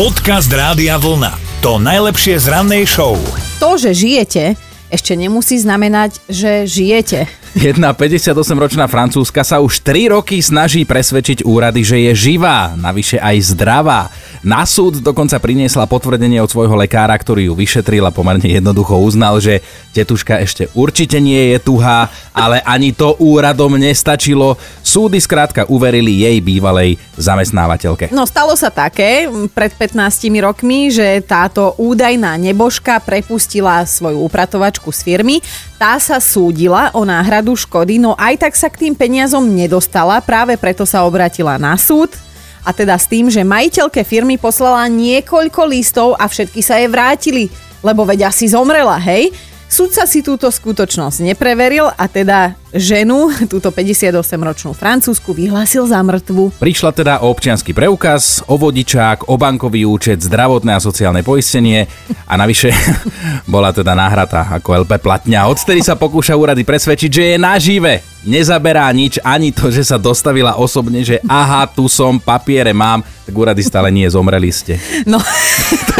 Podcast Rádia Vlna. To najlepšie z rannej show. To, že žijete, ešte nemusí znamenať, že žijete. Jedna 58-ročná francúzska sa už 3 roky snaží presvedčiť úrady, že je živá, navyše aj zdravá. Na súd dokonca priniesla potvrdenie od svojho lekára, ktorý ju vyšetril a pomerne jednoducho uznal, že tetuška ešte určite nie je tuhá, ale ani to úradom nestačilo. Súdy skrátka uverili jej bývalej zamestnávateľke. No stalo sa také pred 15 rokmi, že táto údajná nebožka prepustila svoju upratovačku z firmy. Tá sa súdila o náhradu škody, no aj tak sa k tým peniazom nedostala, práve preto sa obratila na súd a teda s tým, že majiteľke firmy poslala niekoľko listov a všetky sa jej vrátili, lebo veď asi zomrela, hej? Sudca si túto skutočnosť nepreveril a teda ženu, túto 58-ročnú francúzsku, vyhlásil za mŕtvu. Prišla teda o občiansky preukaz, o vodičák, o bankový účet, zdravotné a sociálne poistenie a navyše bola teda náhrata ako LP platňa. Odtedy sa pokúša úrady presvedčiť, že je nažive. Nezaberá nič, ani to, že sa dostavila osobne, že aha, tu som, papiere mám, tak úrady stále nie, zomreli ste. No,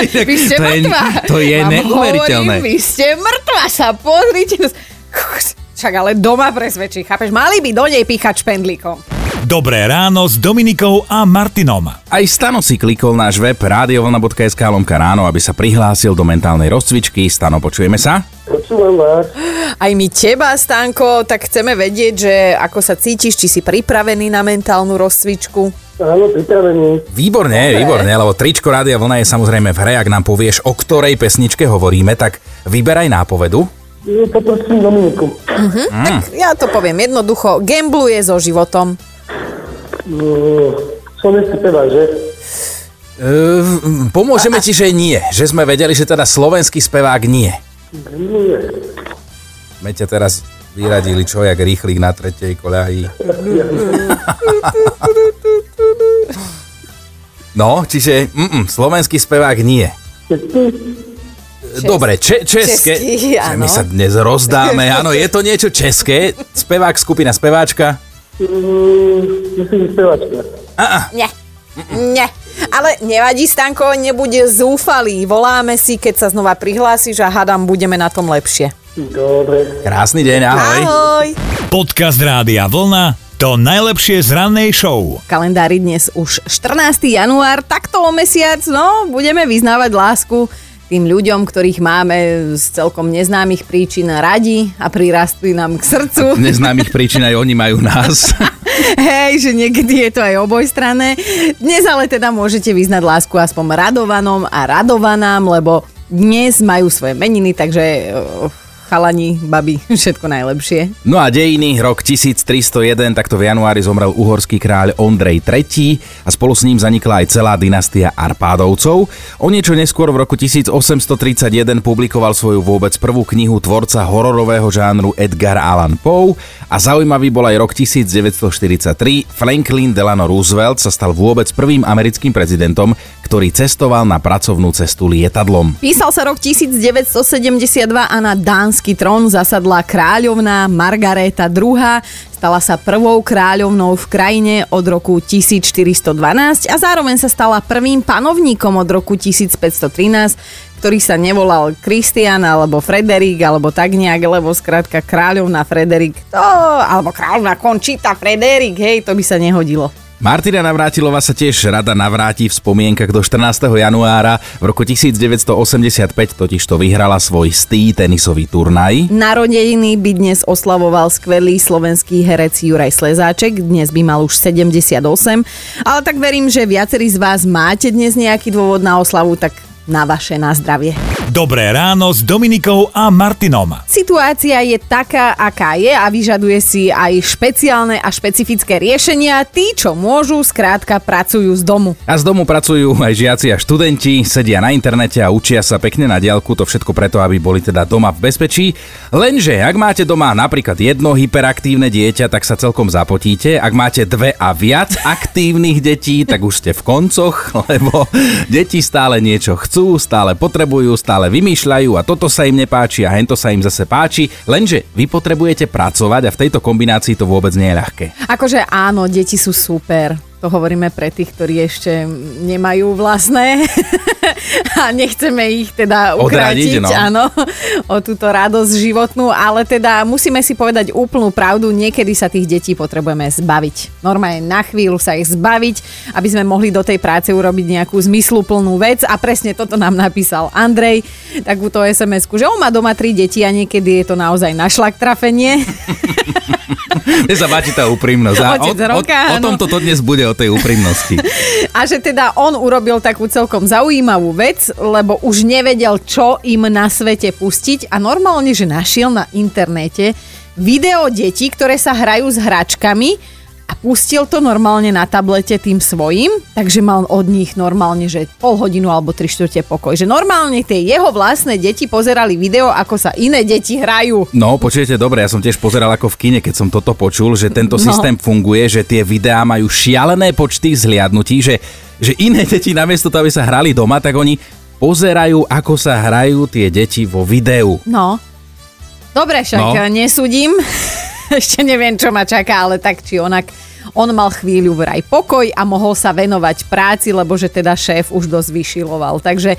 vy ste to je, mŕtva. to je Vám neuveriteľné. Hovorím, vy ste mŕtva, sa pozrite. Však ale doma presvedčí, chápeš? Mali by do nej píchať špendlíkom. Dobré ráno s Dominikou a Martinom. Aj Stano si klikol náš web radiovlna.sk lomka ráno, aby sa prihlásil do mentálnej rozcvičky. Stano, počujeme sa? Počúvam vás. Aj my teba, Stanko, tak chceme vedieť, že ako sa cítiš, či si pripravený na mentálnu rozcvičku. Áno, pripravený. Výborne, výborne, lebo tričko Rádia Vlna je samozrejme v hre, ak nám povieš, o ktorej pesničke hovoríme, tak vyberaj nápovedu. No, Poprosím Dominiku. Tak ja to poviem jednoducho, gambluje so životom. Mm, Slovenský spevák, že? Uh, pomôžeme ti, že nie. Že sme vedeli, že teda slovenský spevák nie. Nie. My ťa teraz vyradili čo, jak rýchlik na tretej koľaji. No, čiže mm, slovenský spevák nie. Dobre, če, české. Český, áno. My sa dnes rozdáme. Áno, je to niečo české. Spevák, skupina, speváčka. Myslím, že spevačka. Nie. Nie. Ale nevadí, Stanko, nebude zúfalý. Voláme si, keď sa znova prihlásiš a hadam, budeme na tom lepšie. Dobre. Krásny deň, ahoj. Ahoj. Podcast Rádia Vlna. To najlepšie z rannej show. Kalendári dnes už 14. január, takto o mesiac, no, budeme vyznávať lásku tým ľuďom, ktorých máme z celkom neznámych príčin radi a prirastli nám k srdcu. Neznámych príčin aj oni majú nás. Hej, že niekedy je to aj obojstranné. Dnes ale teda môžete vyznať lásku aspoň radovanom a radovanám, lebo dnes majú svoje meniny, takže eh, chalani, babi, všetko najlepšie. No a dejiny, rok 1301, takto v januári zomrel uhorský kráľ Ondrej III a spolu s ním zanikla aj celá dynastia Arpádovcov. O niečo neskôr v roku 1831 publikoval svoju vôbec prvú knihu tvorca hororového žánru Edgar Allan Poe a zaujímavý bol aj rok 1943. Franklin Delano Roosevelt sa stal vôbec prvým americkým prezidentom, ktorý cestoval na pracovnú cestu lietadlom. Písal sa rok 1972 a na dánsky trón zasadla kráľovná Margareta II. Stala sa prvou kráľovnou v krajine od roku 1412 a zároveň sa stala prvým panovníkom od roku 1513, ktorý sa nevolal Kristian alebo Frederik alebo tak nejak, lebo skrátka kráľovná Frederik, to, alebo kráľovná Končita Frederik, hej, to by sa nehodilo. Martina Navrátilová sa tiež rada navráti v spomienkach do 14. januára. V roku 1985 totiž to vyhrala svoj stý tenisový turnaj. Narodeniny by dnes oslavoval skvelý slovenský herec Juraj Slezáček, dnes by mal už 78, ale tak verím, že viacerí z vás máte dnes nejaký dôvod na oslavu, tak na vaše, na zdravie. Dobré ráno s Dominikou a Martinom. Situácia je taká, aká je a vyžaduje si aj špeciálne a špecifické riešenia. Tí, čo môžu, skrátka pracujú z domu. A z domu pracujú aj žiaci a študenti, sedia na internete a učia sa pekne na diálku, to všetko preto, aby boli teda doma v bezpečí. Lenže, ak máte doma napríklad jedno hyperaktívne dieťa, tak sa celkom zapotíte. Ak máte dve a viac aktívnych detí, tak už ste v koncoch, lebo deti stále niečo chcú, stále potrebujú, stále vymýšľajú a toto sa im nepáči a hento sa im zase páči. Lenže vy potrebujete pracovať a v tejto kombinácii to vôbec nie je ľahké. Akože áno, deti sú super. To hovoríme pre tých, ktorí ešte nemajú vlastné a nechceme ich teda ukrátiť, no. áno, o túto radosť životnú, ale teda musíme si povedať úplnú pravdu, niekedy sa tých detí potrebujeme zbaviť. Normálne na chvíľu sa ich zbaviť, aby sme mohli do tej práce urobiť nejakú zmysluplnú vec a presne toto nám napísal Andrej, takúto SMS-ku, že on má doma tri deti a niekedy je to naozaj na šlak trafenie. Mne sa páči tá úprimnosť. A o, roka, o, o áno. tomto to dnes bude, o tej úprimnosti. A že teda on urobil takú celkom zaujímavú vec, lebo už nevedel, čo im na svete pustiť a normálne, že našiel na internete video detí, ktoré sa hrajú s hračkami a pustil to normálne na tablete tým svojim, takže mal od nich normálne, že pol hodinu alebo tri štvrte pokoj. Že normálne tie jeho vlastné deti pozerali video, ako sa iné deti hrajú. No, počujete dobre, ja som tiež pozeral ako v kine, keď som toto počul, že tento No. systém funguje, že tie videá majú šialené počty zhliadnutí, že, že iné deti namiesto toho, aby sa hrali doma, tak oni pozerajú, ako sa hrajú tie deti vo videu. No. Dobre, však No. nesúdim. Ešte neviem, čo ma čaká, ale tak či onak. On mal chvíľu vraj pokoj a mohol sa venovať práci, lebo že teda šéf už dosť vyšiloval. Takže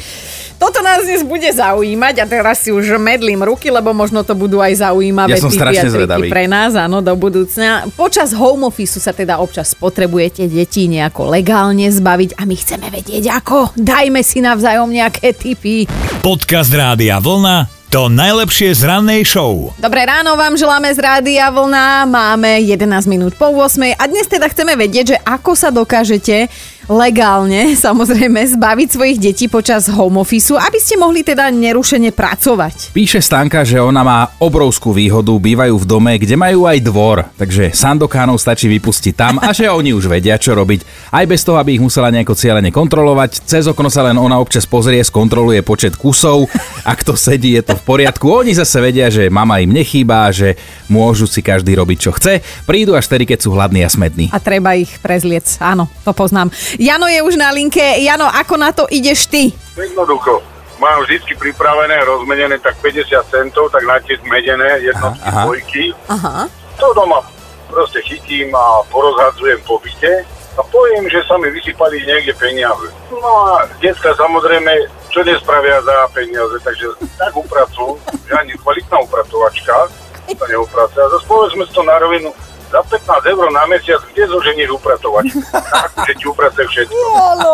toto nás dnes bude zaujímať a teraz si už medlím ruky, lebo možno to budú aj zaujímavé Ja som zvedavý. pre nás, áno, do budúcna. Počas home office sa teda občas potrebujete deti nejako legálne zbaviť a my chceme vedieť ako. Dajme si navzájom nejaké tipy. Podcast Rádia Vlna to najlepšie z rannej show. Dobré ráno vám želáme z Rádia Vlna. Máme 11 minút po 8 a dnes teda chceme vedieť, že ako sa dokážete legálne, samozrejme, zbaviť svojich detí počas home office, aby ste mohli teda nerušene pracovať. Píše Stanka, že ona má obrovskú výhodu, bývajú v dome, kde majú aj dvor, takže sandokánov stačí vypustiť tam a že oni už vedia, čo robiť. Aj bez toho, aby ich musela nejako cieľene kontrolovať, cez okno sa len ona občas pozrie, skontroluje počet kusov, ak to sedí, je to v poriadku. Oni zase vedia, že mama im nechýba, že môžu si každý robiť, čo chce. Prídu až tedy, keď sú hladní a smední. A treba ich prezliec. Áno, to poznám. Jano je už na linke. Jano, ako na to ideš ty? Jednoducho. Mám vždy pripravené, rozmenené tak 50 centov, tak na tie zmedené jednotky, Aha, aha. dvojky. Aha. To doma proste chytím a porozhadzujem po byte a poviem, že sa mi vysypali niekde peniaze. No a detská samozrejme, čo nespravia za peniaze, takže tak upracujú, že ani kvalitná upratovačka to neupracuje. A zase povedzme si to na rovinu, za 15 eur na mesiac, kde zoženieš upratovačku? Tak, že ti upratuje všetko. Áno,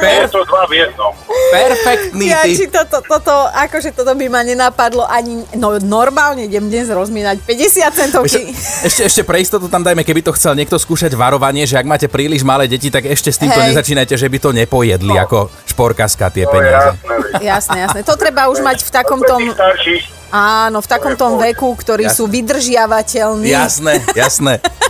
Je to dva v jednom. Perfektný Ja, či toto, toto, akože toto by ma nenapadlo ani, no normálne idem dnes rozmínať 50 centov. Ešte, ešte, ešte pre istotu tam dajme, keby to chcel niekto skúšať varovanie, že ak máte príliš malé deti, tak ešte s týmto Hej. nezačínajte, že by to nepojedli No. ako šporkaska tie je peniaze. jasné. Jasné, jasné. To treba už mať v takom tom, starších, áno, v takom tom veku, ktorí Jasné. sú vydržiavateľní. Jasné, jasné.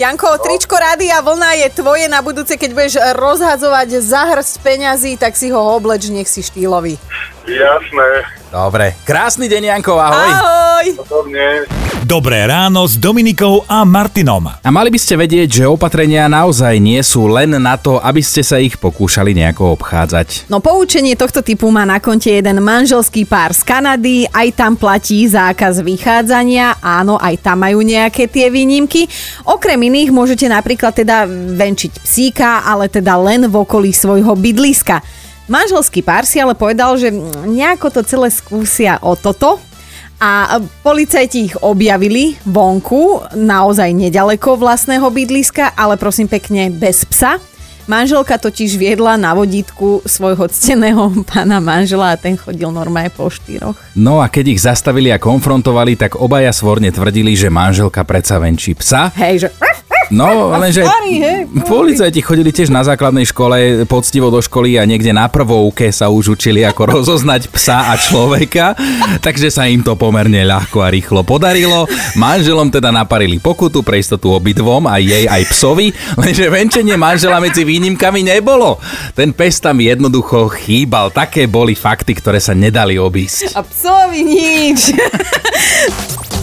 Janko, tričko Rádia Vlna je tvoje na budúce, keď budeš rozhadzovať zahrsť peňazí, tak si ho obleč, nech si štýlový. jasné. Dobre. Krásny deň, Janko, ahoj. Ahoj! Podobne. Dobré ráno s Dominikou a Martinom. A mali by ste vedieť, že opatrenia naozaj nie sú len na to, aby ste sa ich pokúšali nejako obchádzať. No poučenie tohto typu má na konte jeden manželský pár z Kanady, aj tam platí zákaz vychádzania, áno, aj tam majú nejaké tie výnimky. Okrem iných môžete napríklad teda venčiť psíka, ale teda len v okolí svojho bydliska. Manželský pár si ale povedal, že nejako to celé skúsia o toto, a policajti ich objavili vonku, naozaj nedaleko vlastného bydliska, ale prosím pekne bez psa. Manželka totiž viedla na vodítku svojho cteného pána manžela a ten chodil normálne po štyroch. No a keď ich zastavili a konfrontovali, tak obaja svorne tvrdili, že manželka predsa venčí psa. Hej, že... No, lenže policajti chodili tiež na základnej škole poctivo do školy a niekde na prvouke sa už učili ako rozoznať psa a človeka, takže sa im to pomerne ľahko a rýchlo podarilo. Manželom teda naparili pokutu pre istotu obidvom, aj jej, aj psovi, lenže venčenie manžela medzi výnimkami nebolo. Ten pes tam jednoducho chýbal, také boli fakty, ktoré sa nedali obísť. A psovi nič.